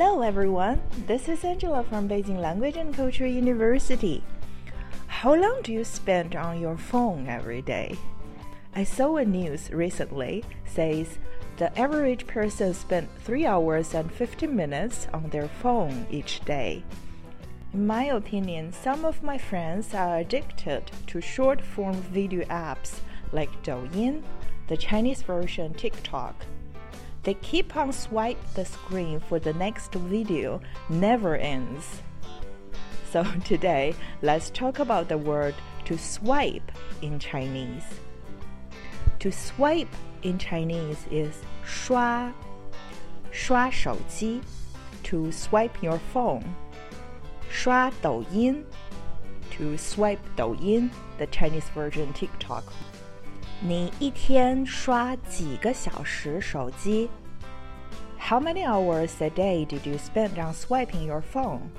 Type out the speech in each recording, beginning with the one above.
Hello everyone, this is Angela from Beijing Language and Culture University. How long do you spend on your phone every day? I saw a news recently says the average person spent 3 hours and 15 minutes on their phone each day. In my opinion, some of my friends are addicted to short form video apps like Douyin, the Chinese version TikTok. They keep on swipe the screen for the next video never ends. So today, let's talk about the word to swipe in Chinese. To swipe in Chinese is 刷,刷手机 to swipe your phone. 刷抖音 to swipe 抖音 the Chinese version TikTok. 你一天刷几个小时手机 ？How many hours a day did you spend on swiping your phone?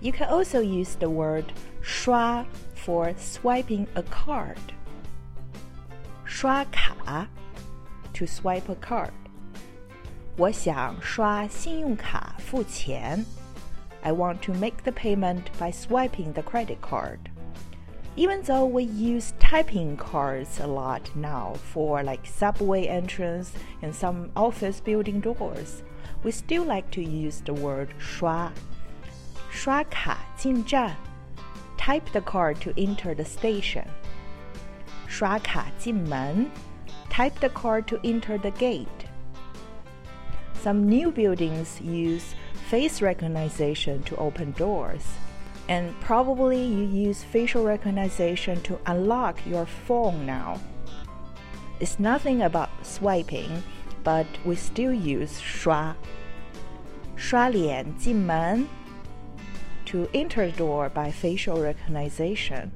You can also use the word 刷 for swiping a card. 刷卡 to swipe a card. 我想刷信用卡付钱。I want to make the payment by swiping the credit card even though we use typing cards a lot now for like subway entrance and some office building doors, we still like to use the word 刷。刷卡进站 type the card to enter the station. 刷卡进门 type the card to enter the gate. Some new buildings use face recognition to open doors and probably you use facial recognition to unlock your phone now. It's nothing about swiping, but we still use 刷。刷脸进门 to enter the door by facial recognition.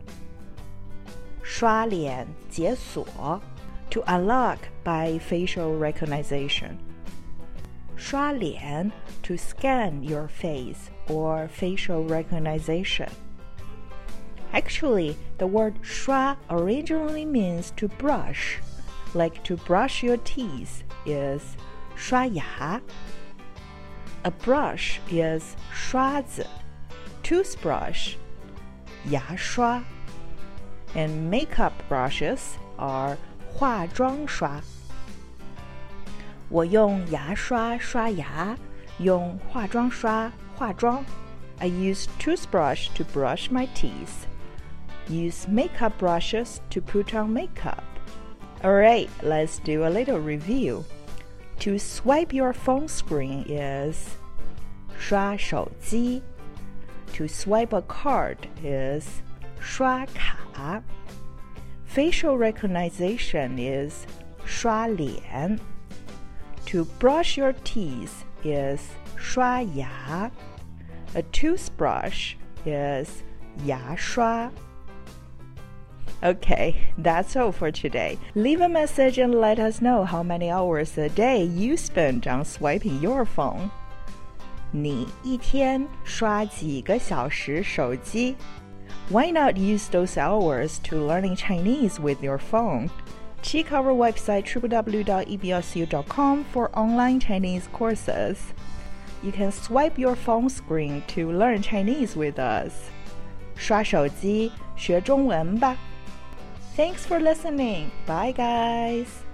刷脸解锁 to unlock by facial recognition. 刷脸 to scan your face or facial recognition. Actually, the word 刷 originally means to brush, like to brush your teeth is 刷牙. A brush is 刷子, toothbrush 牙刷, and makeup brushes are 化妆刷。我用牙刷刷牙，用化妆刷 化妆。I use toothbrush to brush my teeth. Use makeup brushes to put on makeup. Alright, let's do a little review. To swipe your phone screen is 刷手机. To swipe a card is 刷卡. Facial recognition is 刷脸. To brush your teeth is 刷牙. A toothbrush is 牙刷. Okay, that's all for today. Leave a message and let us know how many hours a day you spend on swiping your phone. 你一天刷几个小时手机？Why not use those hours to learning Chinese with your phone? Check our website www.eblcu.com for online Chinese courses. You can swipe your phone screen to learn Chinese with us. 刷手机学中文吧。Thanks for listening. Bye, guys.